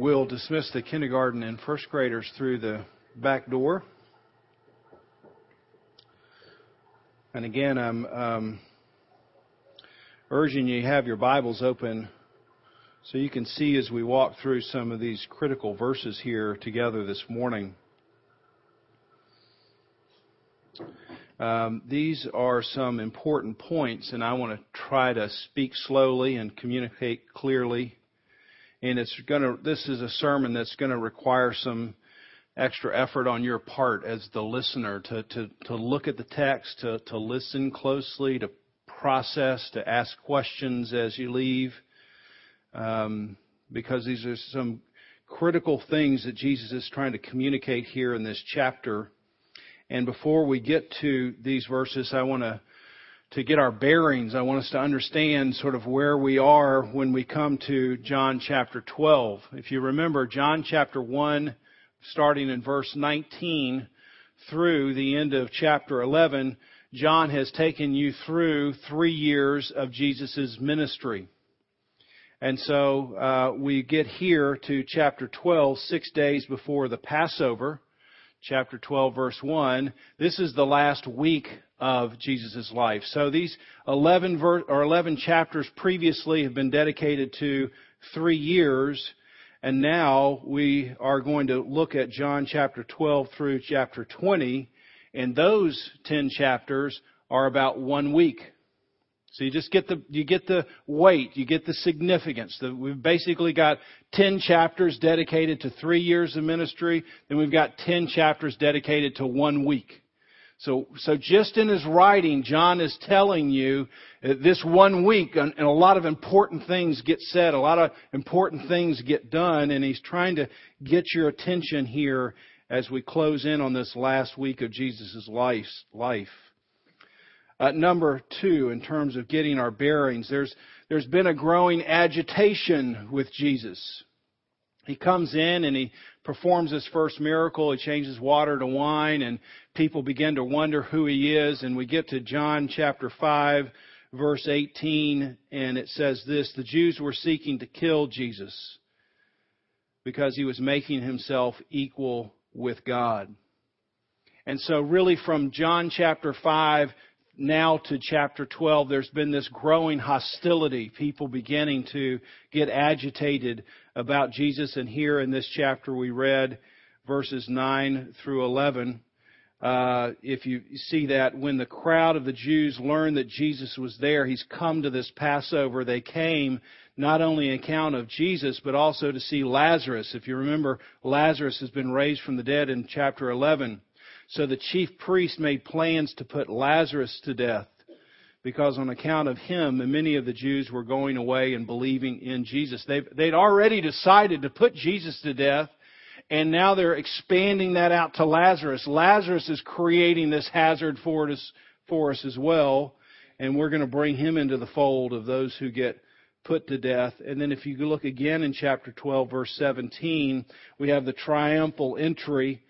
We'll dismiss the kindergarten and first graders through the back door. And again, I'm um, urging you have your Bibles open so you can see as we walk through some of these critical verses here together this morning. Um, these are some important points, and I want to try to speak slowly and communicate clearly. And it's going to. This is a sermon that's going to require some extra effort on your part as the listener to to to look at the text, to to listen closely, to process, to ask questions as you leave, um, because these are some critical things that Jesus is trying to communicate here in this chapter. And before we get to these verses, I want to to get our bearings. I want us to understand sort of where we are when we come to John chapter 12. If you remember, John chapter 1, starting in verse 19 through the end of chapter 11, John has taken you through three years of Jesus' ministry. And so uh, we get here to chapter 12, six days before the Passover chapter 12 verse 1. This is the last week of Jesus' life. So these 11 ver- or 11 chapters previously have been dedicated to three years. And now we are going to look at John chapter 12 through chapter 20. And those 10 chapters are about one week. So you just get the, you get the weight, you get the significance. The, we've basically got 10 chapters dedicated to three years of ministry, then we've got 10 chapters dedicated to one week. So, so just in his writing, John is telling you that this one week, and a lot of important things get said, a lot of important things get done, and he's trying to get your attention here as we close in on this last week of Jesus' life. Uh, number two, in terms of getting our bearings, there's, there's been a growing agitation with Jesus. He comes in and he performs his first miracle. He changes water to wine and people begin to wonder who he is. And we get to John chapter 5 verse 18 and it says this, the Jews were seeking to kill Jesus because he was making himself equal with God. And so really from John chapter 5 now to chapter 12, there's been this growing hostility, people beginning to get agitated about Jesus. And here in this chapter, we read verses 9 through 11. Uh, if you see that when the crowd of the Jews learned that Jesus was there, he's come to this Passover, they came not only in account of Jesus, but also to see Lazarus. If you remember, Lazarus has been raised from the dead in chapter 11. So the chief priest made plans to put Lazarus to death because on account of him, many of the Jews were going away and believing in Jesus. They've, they'd already decided to put Jesus to death, and now they're expanding that out to Lazarus. Lazarus is creating this hazard for us, for us as well, and we're going to bring him into the fold of those who get put to death. And then if you look again in chapter 12, verse 17, we have the triumphal entry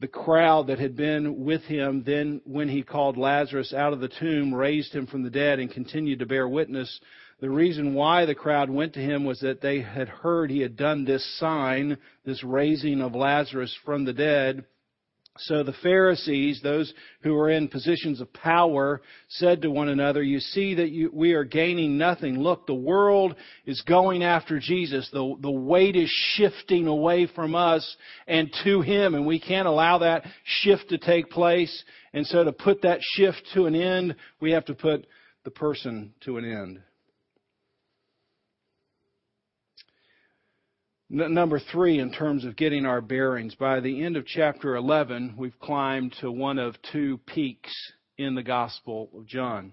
the crowd that had been with him then when he called Lazarus out of the tomb, raised him from the dead, and continued to bear witness. The reason why the crowd went to him was that they had heard he had done this sign, this raising of Lazarus from the dead. So the Pharisees, those who were in positions of power, said to one another, You see that you, we are gaining nothing. Look, the world is going after Jesus. The, the weight is shifting away from us and to Him, and we can't allow that shift to take place. And so to put that shift to an end, we have to put the person to an end. Number three, in terms of getting our bearings, by the end of chapter 11, we've climbed to one of two peaks in the Gospel of John.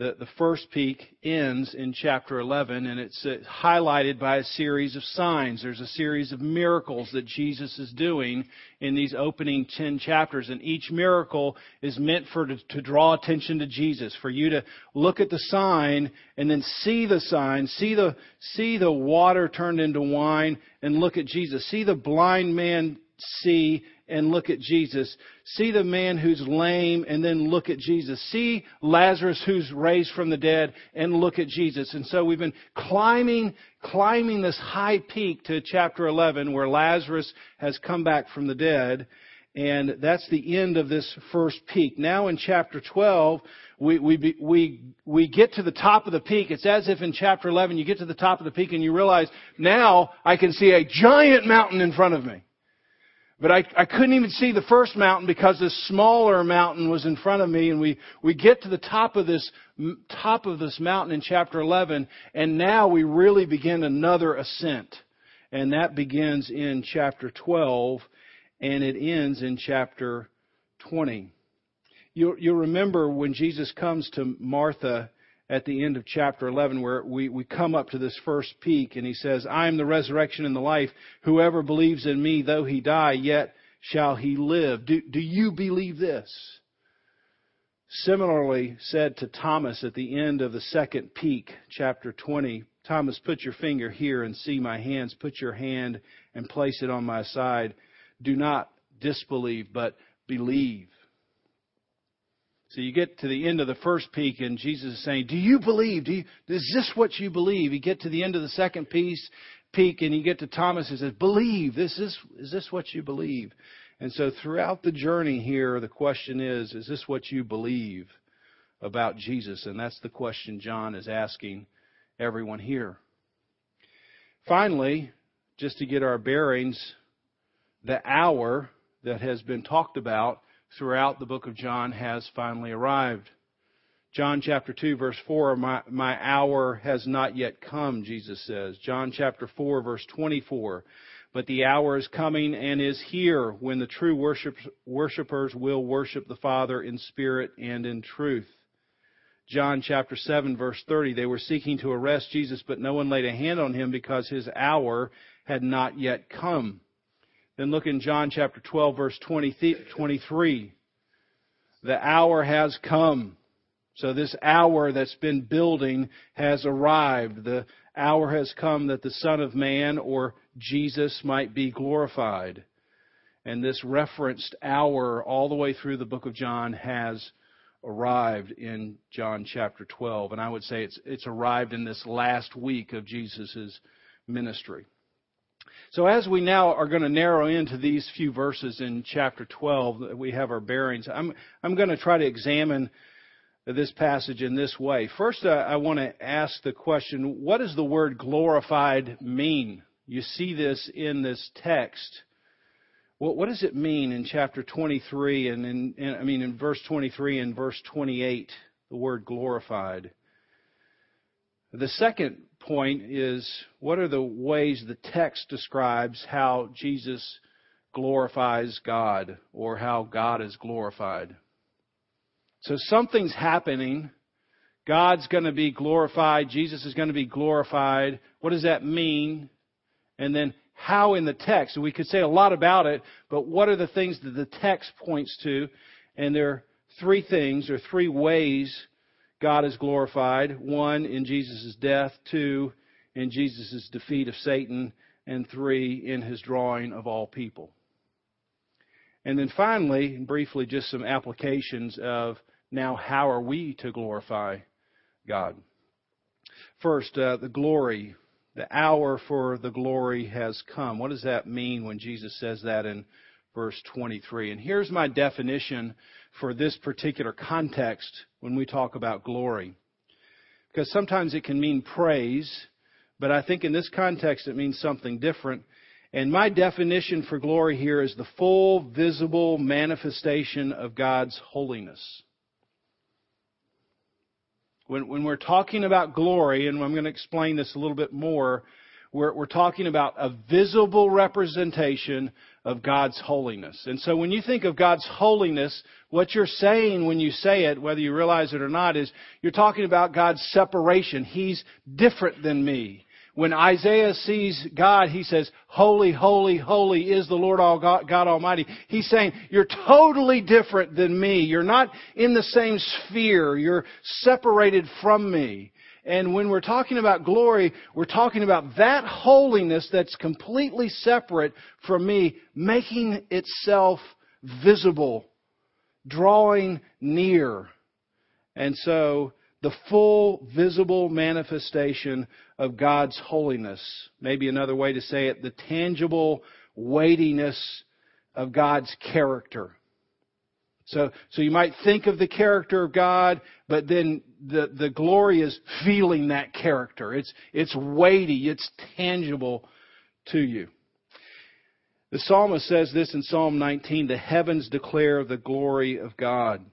The, the first peak ends in chapter 11 and it's uh, highlighted by a series of signs. There's a series of miracles that Jesus is doing in these opening 10 chapters and each miracle is meant for to, to draw attention to Jesus, for you to look at the sign and then see the sign, see the, see the water turned into wine and look at Jesus. See the blind man see and look at Jesus. See the man who's lame and then look at Jesus. See Lazarus who's raised from the dead and look at Jesus. And so we've been climbing, climbing this high peak to chapter 11 where Lazarus has come back from the dead. And that's the end of this first peak. Now in chapter 12, we, we, we, we get to the top of the peak. It's as if in chapter 11 you get to the top of the peak and you realize, now I can see a giant mountain in front of me. But I, I couldn't even see the first mountain because this smaller mountain was in front of me and we, we get to the top of this, top of this mountain in chapter 11 and now we really begin another ascent. And that begins in chapter 12 and it ends in chapter 20. You'll, you'll remember when Jesus comes to Martha at the end of chapter 11 where we, we come up to this first peak and he says, I am the resurrection and the life. Whoever believes in me, though he die, yet shall he live. Do, do you believe this? Similarly said to Thomas at the end of the second peak, chapter 20, Thomas, put your finger here and see my hands. Put your hand and place it on my side. Do not disbelieve, but believe. So you get to the end of the first peak, and Jesus is saying, "Do you believe? Do you, is this what you believe?" You get to the end of the second piece, peak, and you get to Thomas and says, "Believe. This is is this what you believe?" And so throughout the journey here, the question is, is this what you believe about Jesus? And that's the question John is asking everyone here. Finally, just to get our bearings, the hour that has been talked about throughout the book of John has finally arrived. John chapter 2 verse 4, my, my hour has not yet come, Jesus says. John chapter 4 verse 24, but the hour is coming and is here when the true worship, worshipers will worship the Father in spirit and in truth. John chapter 7 verse 30, they were seeking to arrest Jesus, but no one laid a hand on him because his hour had not yet come. Then look in John chapter 12 verse 20, 23. The hour has come. So this hour that's been building has arrived. The hour has come that the Son of Man or Jesus might be glorified. And this referenced hour all the way through the book of John has arrived in John chapter 12. And I would say it's, it's arrived in this last week of Jesus' ministry. So as we now are going to narrow into these few verses in chapter 12, that we have our bearings. I'm, I'm going to try to examine this passage in this way. First, uh, I want to ask the question, what does the word glorified mean? You see this in this text. Well, what does it mean in chapter 23 and in, in, I mean in verse 23 and verse 28, the word glorified? The second point is what are the ways the text describes how Jesus glorifies God or how God is glorified? So something's happening. God's going to be glorified. Jesus is going to be glorified. What does that mean? And then how in the text? We could say a lot about it, but what are the things that the text points to? And there are three things or three ways God is glorified. One, in Jesus' death. Two, in Jesus' defeat of Satan. And three, in his drawing of all people. And then finally, briefly, just some applications of now how are we to glorify God? First, uh, the glory. The hour for the glory has come. What does that mean when Jesus says that in verse 23? And here's my definition for this particular context when we talk about glory. Because sometimes it can mean praise, but I think in this context it means something different. And my definition for glory here is the full visible manifestation of God's holiness. When, when we're talking about glory, and I'm going to explain this a little bit more, we're, we're talking about a visible representation of God's holiness. And so when you think of God's holiness, what you're saying when you say it, whether you realize it or not, is you're talking about God's separation. He's different than me. When Isaiah sees God, he says, Holy, holy, holy is the Lord God, God Almighty. He's saying, You're totally different than me. You're not in the same sphere. You're separated from me. And when we're talking about glory, we're talking about that holiness that's completely separate from me, making itself visible, drawing near. And so, the full visible manifestation of God's holiness. Maybe another way to say it, the tangible weightiness of God's character. So, so you might think of the character of God, but then the, the glory is feeling that character. It's, it's weighty, it's tangible to you. The psalmist says this in Psalm 19, the heavens declare the glory of God.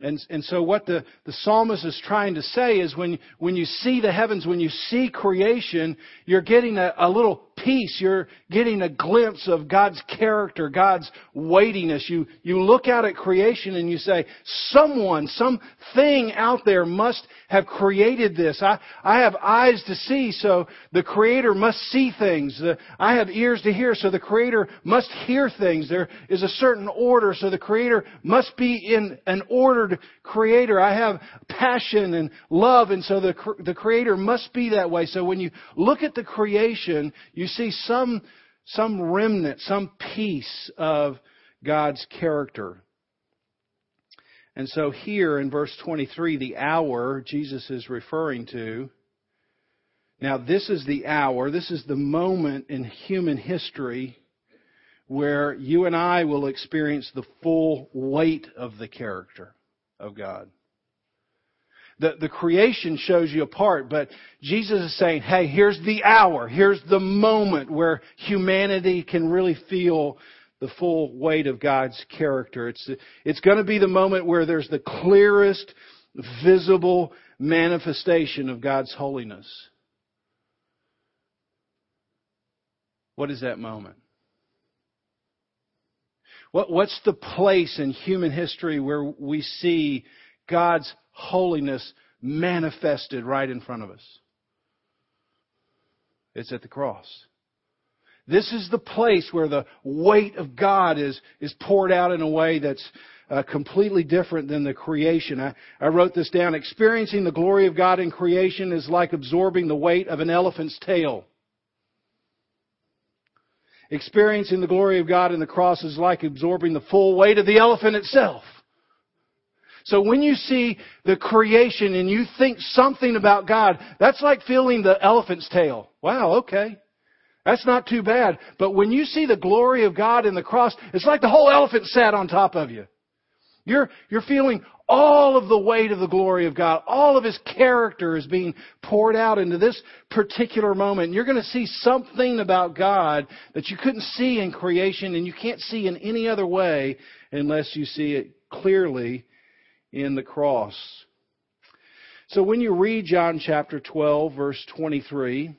And, and so what the, the psalmist is trying to say is when, when you see the heavens, when you see creation, you're getting a, a little piece. You're getting a glimpse of God's character, God's weightiness. You, you look out at creation and you say, someone, something out there must have created this. I, I have eyes to see, so the Creator must see things. Uh, I have ears to hear, so the Creator must hear things. There is a certain order, so the Creator must be in an ordered Creator. I have passion and love, and so the, the Creator must be that way. So when you look at the creation, you see some, some remnant, some piece of God's character. And so here in verse 23, the hour Jesus is referring to. Now, this is the hour, this is the moment in human history where you and I will experience the full weight of the character of God. The, the creation shows you a part, but Jesus is saying, hey, here's the hour, here's the moment where humanity can really feel the full weight of God's character. It's, it's going to be the moment where there's the clearest, visible manifestation of God's holiness. What is that moment? What, what's the place in human history where we see God's holiness manifested right in front of us. It's at the cross. This is the place where the weight of God is, is poured out in a way that's uh, completely different than the creation. I, I wrote this down. Experiencing the glory of God in creation is like absorbing the weight of an elephant's tail. Experiencing the glory of God in the cross is like absorbing the full weight of the elephant itself. So when you see the creation and you think something about God, that's like feeling the elephant's tail. Wow, okay. That's not too bad. But when you see the glory of God in the cross, it's like the whole elephant sat on top of you. You're, you're feeling all of the weight of the glory of God. All of His character is being poured out into this particular moment. You're going to see something about God that you couldn't see in creation and you can't see in any other way unless you see it clearly in the cross. So when you read John chapter 12 verse 23,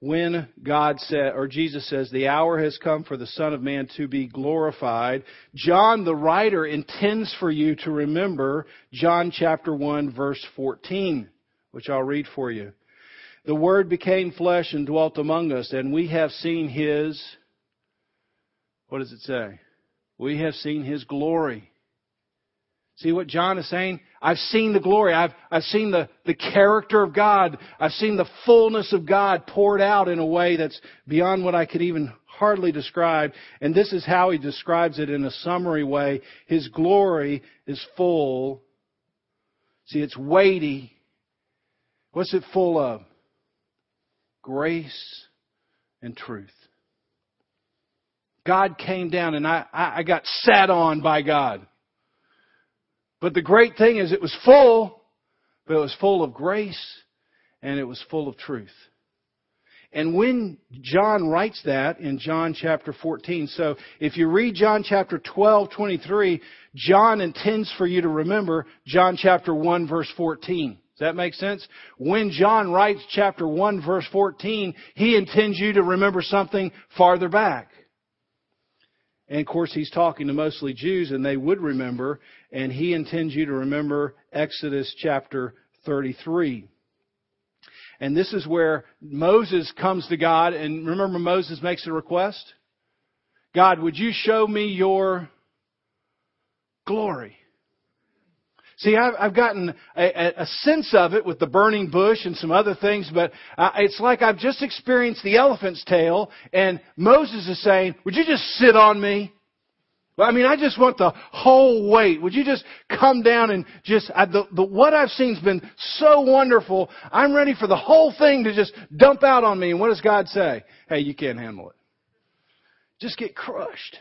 when God said, or Jesus says, the hour has come for the Son of Man to be glorified, John the writer intends for you to remember John chapter 1 verse 14, which I'll read for you. The Word became flesh and dwelt among us, and we have seen His, what does it say? We have seen His glory See what John is saying? I've seen the glory. I've, I've seen the, the character of God. I've seen the fullness of God poured out in a way that's beyond what I could even hardly describe. And this is how he describes it in a summary way. His glory is full. See, it's weighty. What's it full of? Grace and truth. God came down and I, I got sat on by God. But the great thing is it was full, but it was full of grace and it was full of truth. And when John writes that in John chapter 14, so if you read John chapter 12, 23, John intends for you to remember John chapter 1 verse 14. Does that make sense? When John writes chapter 1 verse 14, he intends you to remember something farther back. And of course, he's talking to mostly Jews, and they would remember, and he intends you to remember Exodus chapter 33. And this is where Moses comes to God, and remember, Moses makes a request God, would you show me your glory? See, I've, I've gotten a, a, sense of it with the burning bush and some other things, but uh, it's like I've just experienced the elephant's tail, and Moses is saying, "Would you just sit on me?" Well, I mean, I just want the whole weight. Would you just come down and just I, the, the what I've seen's been so wonderful. I'm ready for the whole thing to just dump out on me. And what does God say? Hey, you can't handle it. Just get crushed.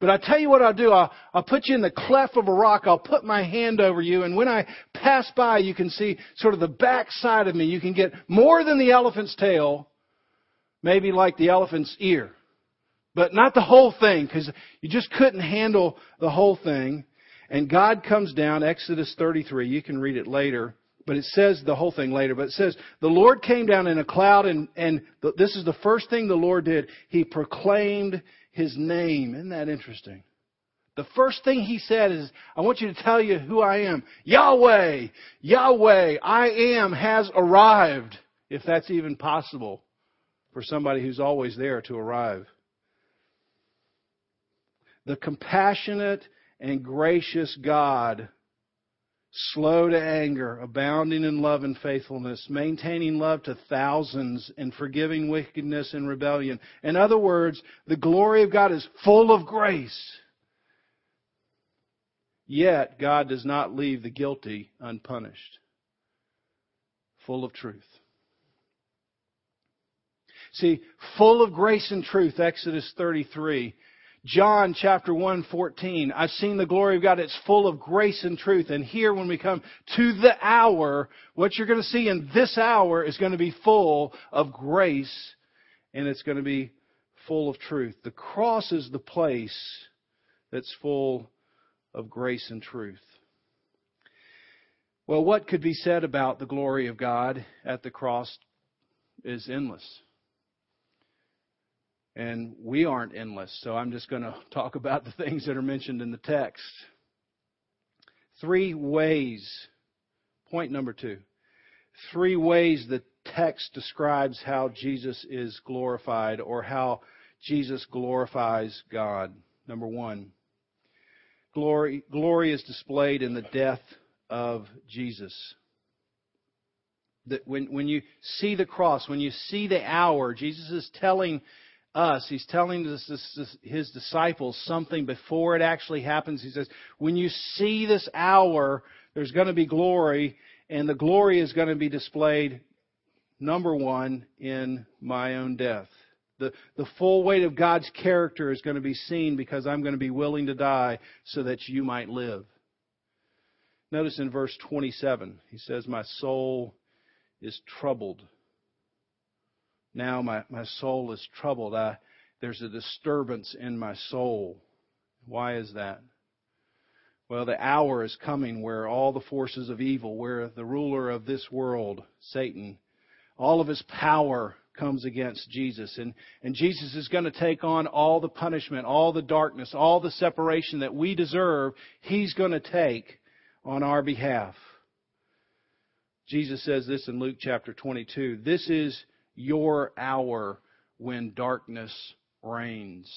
But I tell you what I'll do. I'll, I'll put you in the cleft of a rock. I'll put my hand over you. And when I pass by, you can see sort of the back side of me. You can get more than the elephant's tail, maybe like the elephant's ear. But not the whole thing, because you just couldn't handle the whole thing. And God comes down, Exodus 33. You can read it later. But it says the whole thing later, but it says, the Lord came down in a cloud and, and this is the first thing the Lord did. He proclaimed his name. Isn't that interesting? The first thing he said is, I want you to tell you who I am. Yahweh, Yahweh, I am has arrived. If that's even possible for somebody who's always there to arrive. The compassionate and gracious God, slow to anger, abounding in love and faithfulness, maintaining love to thousands, and forgiving wickedness and rebellion. In other words, the glory of God is full of grace. Yet, God does not leave the guilty unpunished. Full of truth. See, full of grace and truth, Exodus 33 John chapter 1, 14. I've seen the glory of God. It's full of grace and truth. And here, when we come to the hour, what you're going to see in this hour is going to be full of grace and it's going to be full of truth. The cross is the place that's full of grace and truth. Well, what could be said about the glory of God at the cross is endless. And we aren't endless, so I'm just going to talk about the things that are mentioned in the text. Three ways. Point number two. Three ways the text describes how Jesus is glorified or how Jesus glorifies God. Number one, glory, glory is displayed in the death of Jesus. That when, when you see the cross, when you see the hour, Jesus is telling us, he's telling this, this, this, his disciples something before it actually happens. He says, when you see this hour, there's going to be glory, and the glory is going to be displayed, number one, in my own death. The, the full weight of God's character is going to be seen because I'm going to be willing to die so that you might live. Notice in verse 27, he says, My soul is troubled. Now my, my soul is troubled. I, there's a disturbance in my soul. Why is that? Well, the hour is coming where all the forces of evil, where the ruler of this world, Satan, all of his power comes against Jesus. And, and Jesus is going to take on all the punishment, all the darkness, all the separation that we deserve. He's going to take on our behalf. Jesus says this in Luke chapter 22. This is your hour when darkness reigns.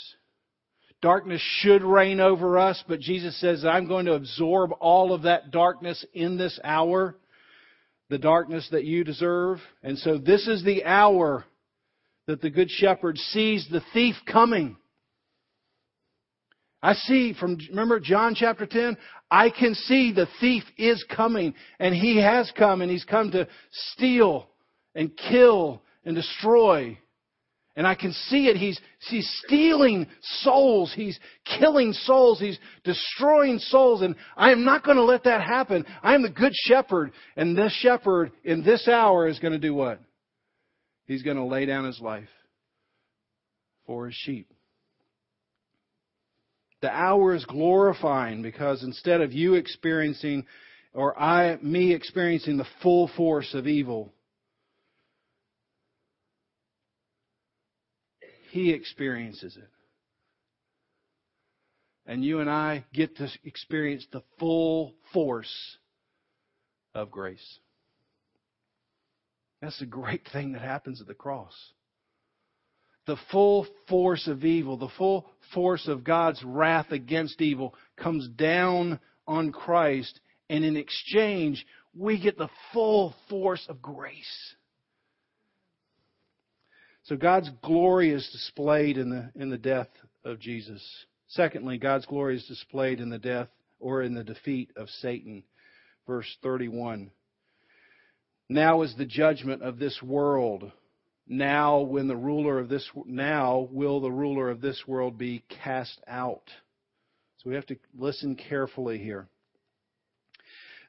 Darkness should reign over us, but Jesus says, I'm going to absorb all of that darkness in this hour, the darkness that you deserve. And so this is the hour that the Good Shepherd sees the thief coming. I see from, remember John chapter 10? I can see the thief is coming, and he has come, and he's come to steal and kill and destroy. And I can see it. He's, he's stealing souls. He's killing souls. He's destroying souls. And I am not going to let that happen. I am the good shepherd. And this shepherd in this hour is going to do what? He's going to lay down his life for his sheep. The hour is glorifying because instead of you experiencing or I, me experiencing the full force of evil, He experiences it. And you and I get to experience the full force of grace. That's the great thing that happens at the cross. The full force of evil, the full force of God's wrath against evil comes down on Christ And in exchange, we get the full force of grace. So God's glory is displayed in the, in the death of Jesus. Secondly, God's glory is displayed in the death or in the defeat of Satan. Verse 31. Now is the judgment of this world. Now when the ruler of this now will the ruler of this world be cast out. So we have to listen carefully here.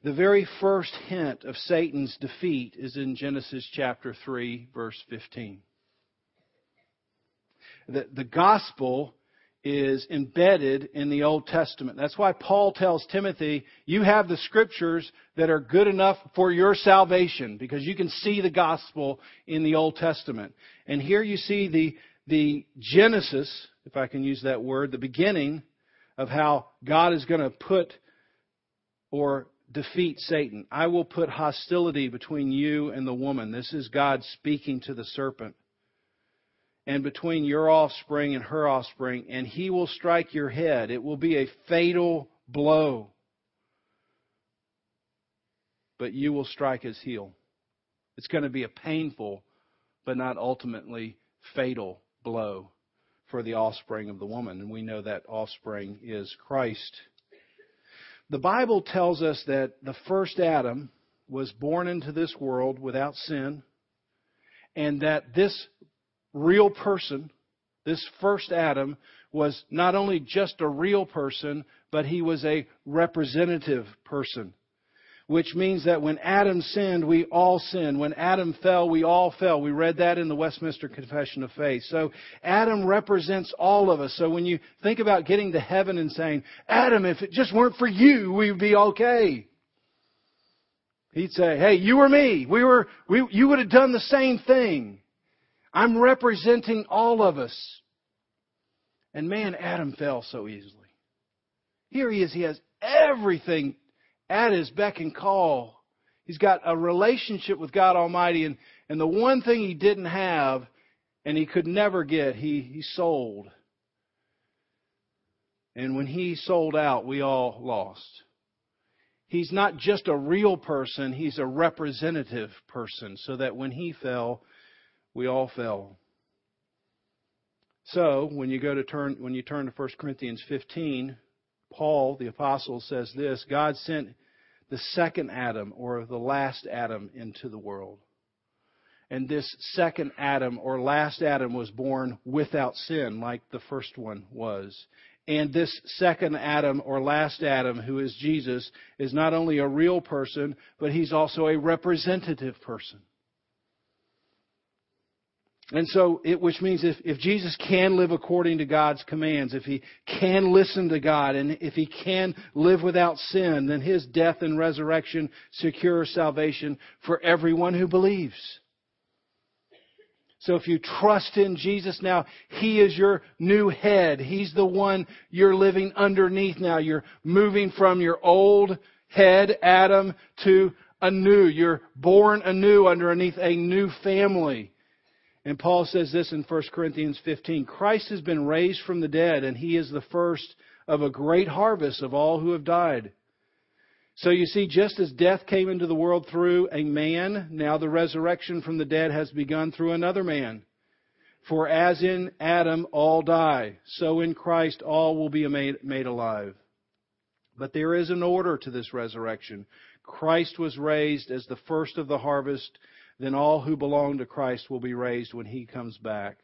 The very first hint of Satan's defeat is in Genesis chapter 3 verse 15. The, the gospel is embedded in the Old Testament. That's why Paul tells Timothy, you have the scriptures that are good enough for your salvation because you can see the gospel in the Old Testament. And here you see the, the Genesis, if I can use that word, the beginning of how God is going to put or defeat Satan. I will put hostility between you and the woman. This is God speaking to the serpent and between your offspring and her offspring, and he will strike your head. It will be a fatal blow. But you will strike his heel. It's going to be a painful, but not ultimately fatal blow for the offspring of the woman. And we know that offspring is Christ. The Bible tells us that the first Adam was born into this world without sin, and that this real person, this first Adam, was not only just a real person, but he was a representative person. Which means that when Adam sinned, we all sinned. When Adam fell, we all fell. We read that in the Westminster Confession of Faith. So Adam represents all of us. So when you think about getting to heaven and saying, Adam, if it just weren't for you, we'd be okay. He'd say, hey, you or me, we were, we, you would have done the same thing. I'm representing all of us. And man, Adam fell so easily. Here he is. He has everything at his beck and call. He's got a relationship with God Almighty. And, and the one thing he didn't have and he could never get, he, he sold. And when he sold out, we all lost. He's not just a real person, he's a representative person, so that when he fell, we all fell. So, when you go to turn when you turn to 1 Corinthians 15, Paul the apostle says this, God sent the second Adam or the last Adam into the world. And this second Adam or last Adam was born without sin like the first one was. And this second Adam or last Adam, who is Jesus, is not only a real person, but he's also a representative person. And so, it, which means if, if Jesus can live according to God's commands, if he can listen to God, and if he can live without sin, then his death and resurrection secure salvation for everyone who believes. So if you trust in Jesus now, He is your new head. He's the one you're living underneath now. You're moving from your old head, Adam, to a new. You're born anew underneath a new family. And Paul says this in 1 Corinthians 15 Christ has been raised from the dead, and he is the first of a great harvest of all who have died. So you see, just as death came into the world through a man, now the resurrection from the dead has begun through another man. For as in Adam all die, so in Christ all will be made, made alive. But there is an order to this resurrection. Christ was raised as the first of the harvest then all who belong to Christ will be raised when he comes back.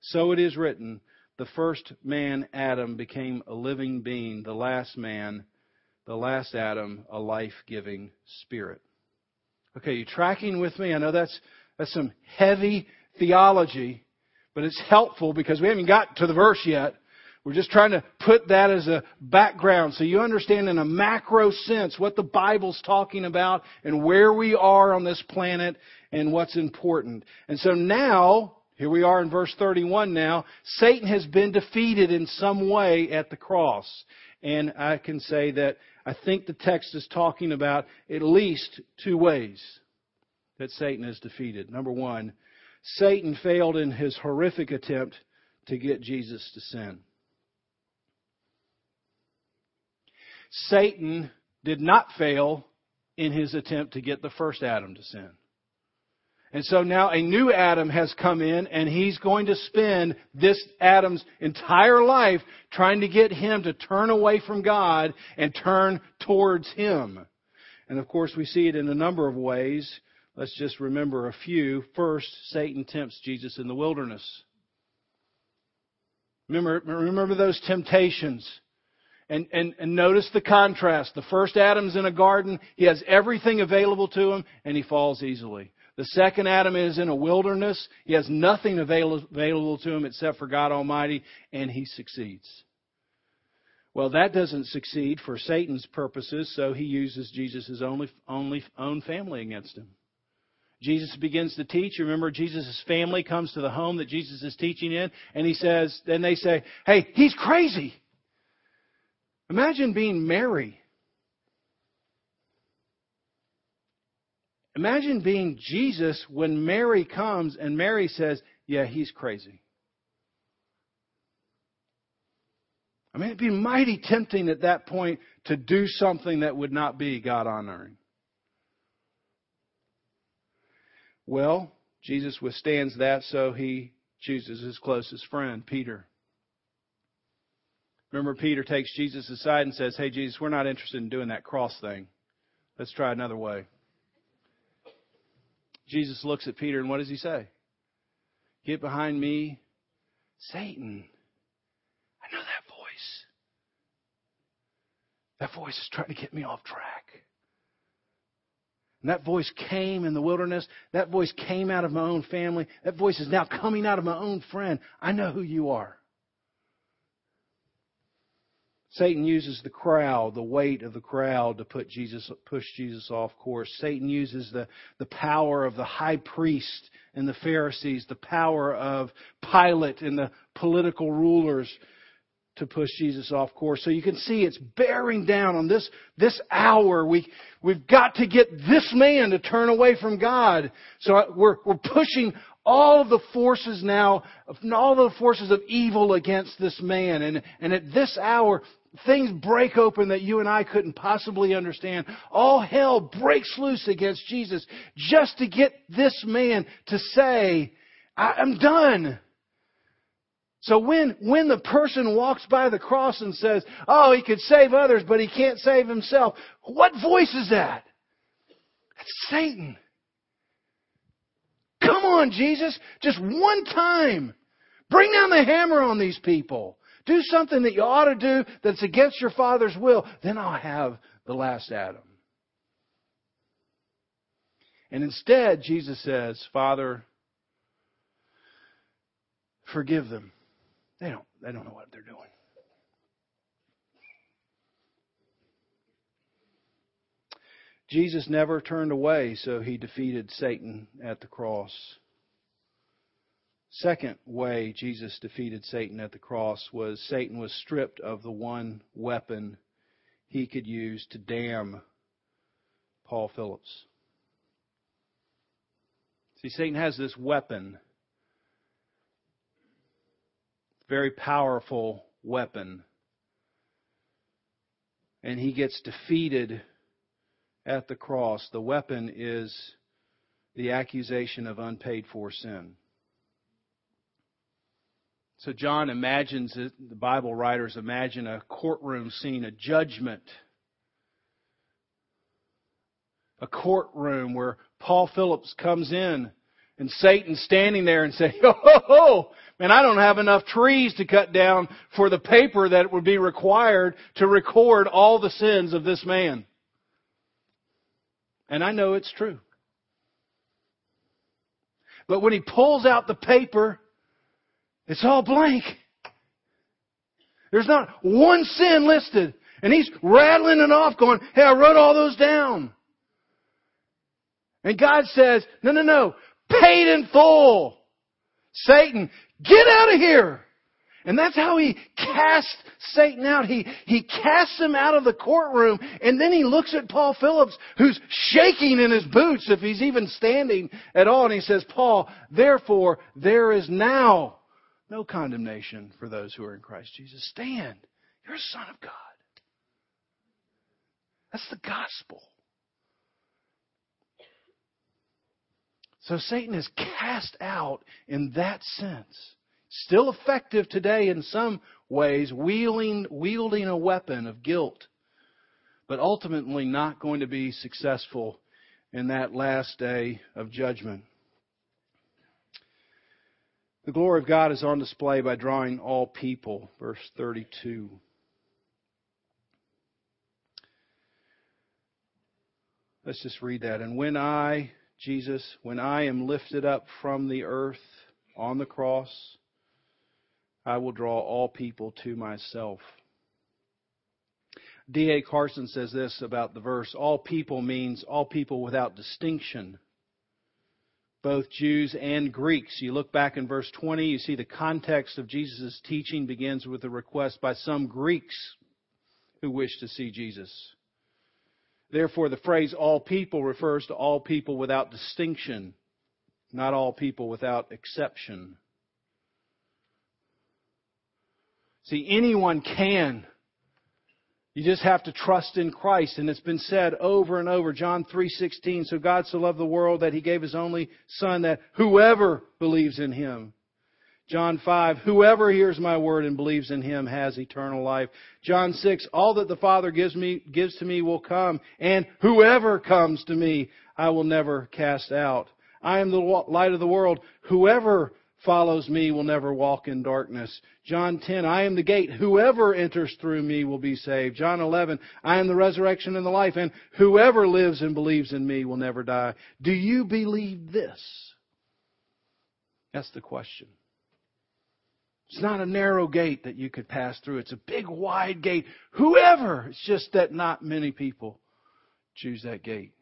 So it is written, the first man, Adam, became a living being, the last man, the last Adam, a life-giving spirit. Okay, you tracking with me? I know that's, that's some heavy theology, but it's helpful because we haven't got to the verse yet. We're just trying to put that as a background so you understand in a macro sense what the Bible's talking about and where we are on this planet and what's important. And so now, here we are in verse 31 now, Satan has been defeated in some way at the cross. And I can say that I think the text is talking about at least two ways that Satan is defeated. Number one, Satan failed in his horrific attempt to get Jesus to sin. Satan did not fail in his attempt to get the first Adam to sin. And so now a new Adam has come in and he's going to spend this Adam's entire life trying to get him to turn away from God and turn towards him. And of course we see it in a number of ways. Let's just remember a few. First, Satan tempts Jesus in the wilderness. Remember, remember those temptations. And, and, and notice the contrast. The first Adam's in a garden. He has everything available to him and he falls easily. The second Adam is in a wilderness. He has nothing available to him except for God Almighty and he succeeds. Well, that doesn't succeed for Satan's purposes, so he uses Jesus' only, only own family against him. Jesus begins to teach. Remember, Jesus' family comes to the home that Jesus is teaching in, and he says, then they say, hey, he's crazy. Imagine being Mary. Imagine being Jesus when Mary comes and Mary says, yeah, he's crazy. I mean, it'd be mighty tempting at that point to do something that would not be God honoring. Well, Jesus withstands that, so he chooses his closest friend, Peter. Remember, Peter takes Jesus aside and says, Hey, Jesus, we're not interested in doing that cross thing. Let's try another way. Jesus looks at Peter and what does he say? Get behind me, Satan. I know that voice. That voice is trying to get me off track. And that voice came in the wilderness. That voice came out of my own family. That voice is now coming out of my own friend. I know who you are. Satan uses the crowd, the weight of the crowd to put Jesus, push Jesus off course. Satan uses the, the power of the high priest and the Pharisees, the power of Pilate and the political rulers to push Jesus off course. So you can see it's bearing down on this, this hour. We, we've got to get this man to turn away from God. So we're, we're pushing all of the forces now, all the forces of evil against this man. And, and at this hour, things break open that you and I couldn't possibly understand. All hell breaks loose against Jesus just to get this man to say, I'm done. So when, when the person walks by the cross and says, oh, he could save others, but he can't save himself, what voice is that? That's Satan. Come on, Jesus. Just one time. Bring down the hammer on these people. Do something that you ought to do that's against your Father's will. Then I'll have the last Adam. And instead, Jesus says, Father, forgive them. They don't, they don't know what they're doing. Jesus never turned away, so he defeated Satan at the cross. Second way Jesus defeated Satan at the cross was Satan was stripped of the one weapon he could use to damn Paul Phillips. See, Satan has this weapon very powerful weapon. And he gets defeated at the cross. The weapon is the accusation of unpaid for sin. So John imagines it, the Bible writers imagine a courtroom scene, a judgment. A courtroom where Paul Phillips comes in and Satan standing there and say, "Oh, ho, ho, man, I don't have enough trees to cut down for the paper that would be required to record all the sins of this man." And I know it's true. But when he pulls out the paper, it's all blank. There's not one sin listed. And he's rattling it off going, hey, I wrote all those down. And God says, no, no, no paid in full. Satan, get out of here. And that's how he cast Satan out. He, he casts him out of the courtroom and then he looks at Paul Phillips who's shaking in his boots if he's even standing at all and he says, Paul, therefore there is now no condemnation for those who are in Christ Jesus. Stand. You're a son of God. That's the gospel. So Satan is cast out in that sense. Still effective today in some ways, wielding, wielding a weapon of guilt, but ultimately not going to be successful in that last day of judgment. The glory of God is on display by drawing all people. Verse 32. Let's just read that. And when I, Jesus, when I am lifted up from the earth on the cross, I will draw all people to myself. D.A. Carson says this about the verse all people means all people without distinction, both Jews and Greeks. You look back in verse 20, you see the context of Jesus' teaching begins with a request by some Greeks who wish to see Jesus. Therefore, the phrase all people refers to all people without distinction, not all people without exception. See, anyone can. You just have to trust in Christ and it's been said over and over John 3:16 so God so loved the world that he gave his only son that whoever believes in him John 5, whoever hears my word and believes in him has eternal life. John 6, all that the Father gives me, gives to me will come, and whoever comes to me, I will never cast out. I am the light of the world. Whoever follows me will never walk in darkness. John 10, I am the gate. Whoever enters through me will be saved. John 11, I am the resurrection and the life, and whoever lives and believes in me will never die. Do you believe this? That's the question. It's not a narrow gate that you could pass through. It's a big, wide gate. Whoever. It's just that not many people choose that gate.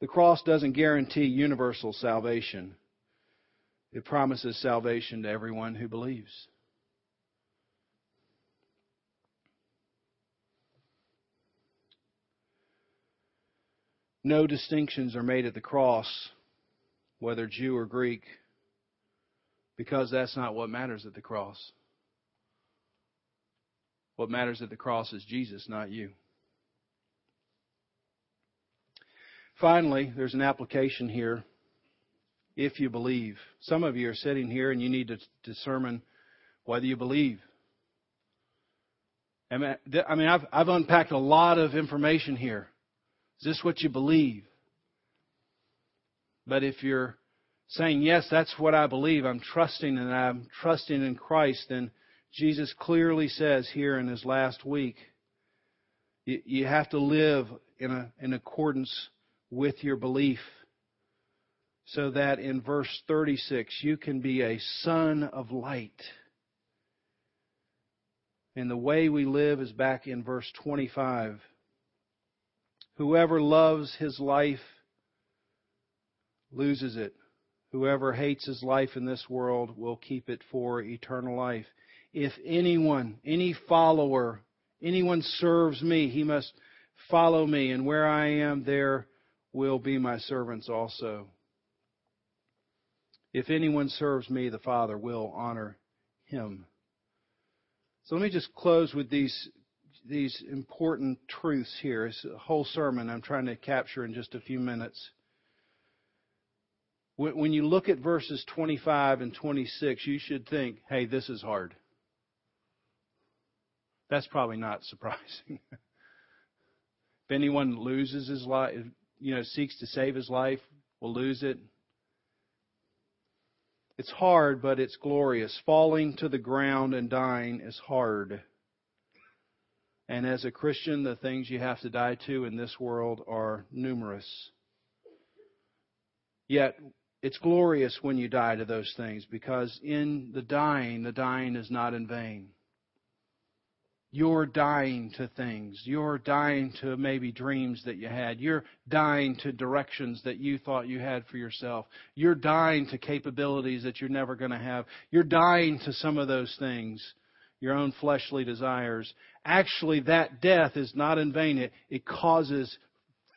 The cross doesn't guarantee universal salvation. It promises salvation to everyone who believes. No distinctions are made at the cross whether Jew or Greek, because that's not what matters at the cross. What matters at the cross is Jesus, not you. Finally, there's an application here if you believe. Some of you are sitting here and you need to determine whether you believe. I mean, I've, I've unpacked a lot of information here. Is this what you believe? But if you're saying, yes, that's what I believe, I'm trusting and I'm trusting in Christ, then Jesus clearly says here in his last week, you, you have to live in, a, in accordance with your belief so that in verse 36 you can be a son of light. And the way we live is back in verse 25. Whoever loves his life loses it. Whoever hates his life in this world will keep it for eternal life. If anyone, any follower, anyone serves me, he must follow me, and where I am, there will be my servants also. If anyone serves me, the Father will honor him. So let me just close with these these important truths here. It's a whole sermon I'm trying to capture in just a few minutes when you look at verses 25 and 26, you should think, hey, this is hard. That's probably not surprising. if anyone loses his life, you know, seeks to save his life, will lose it. It's hard, but it's glorious. Falling to the ground and dying is hard. And as a Christian, the things you have to die to in this world are numerous. Yet, it's glorious when you die to those things because in the dying, the dying is not in vain. You're dying to things. You're dying to maybe dreams that you had. You're dying to directions that you thought you had for yourself. You're dying to capabilities that you're never going to have. You're dying to some of those things, your own fleshly desires. Actually, that death is not in vain. It, it causes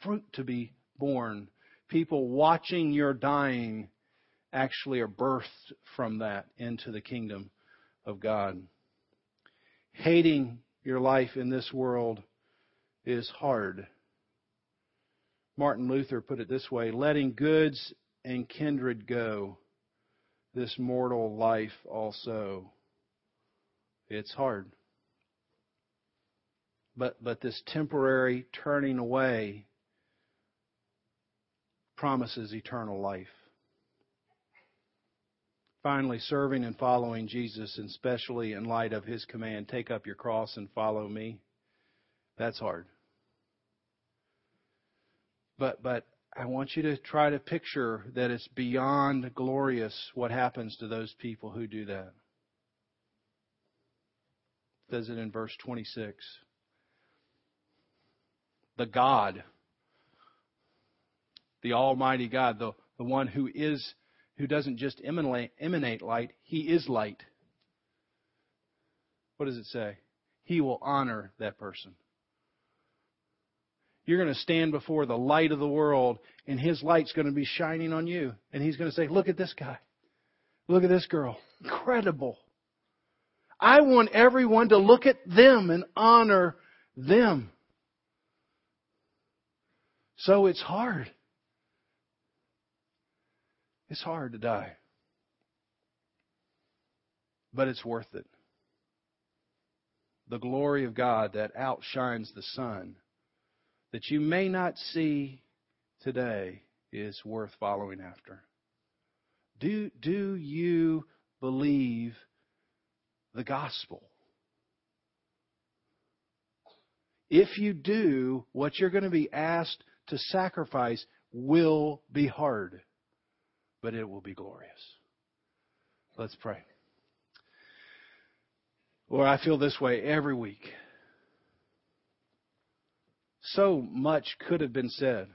fruit to be born people watching your dying actually are birthed from that into the kingdom of God. Hating your life in this world is hard. Martin Luther put it this way letting goods and kindred go, this mortal life also. It's hard. But, but this temporary turning away promises eternal life. Finally, serving and following Jesus, and especially in light of his command, take up your cross and follow me. That's hard. But, but I want you to try to picture that it's beyond glorious what happens to those people who do that. It says it in verse 26. The God, the Almighty God, the, the one who is who doesn't just emanate, light, he is light. What does it say? He will honor that person. You're going to stand before the light of the world, and his light's going to be shining on you. And he's going to say, Look at this guy. Look at this girl. Incredible. I want everyone to look at them and honor them. So it's hard. It's hard to die. But it's worth it. The glory of God that outshines the sun, that you may not see today, is worth following after. Do, do you believe the gospel? If you do, what you're going to be asked to sacrifice will be hard but it will be glorious. Let's pray. Lord, I feel this way every week. So much could have been said.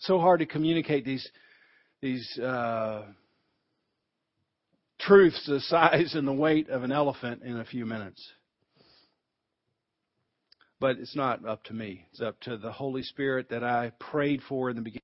So hard to communicate these these uh, truths the size and the weight of an elephant in a few minutes. But it's not up to me. It's up to the Holy Spirit that I prayed for in the beginning.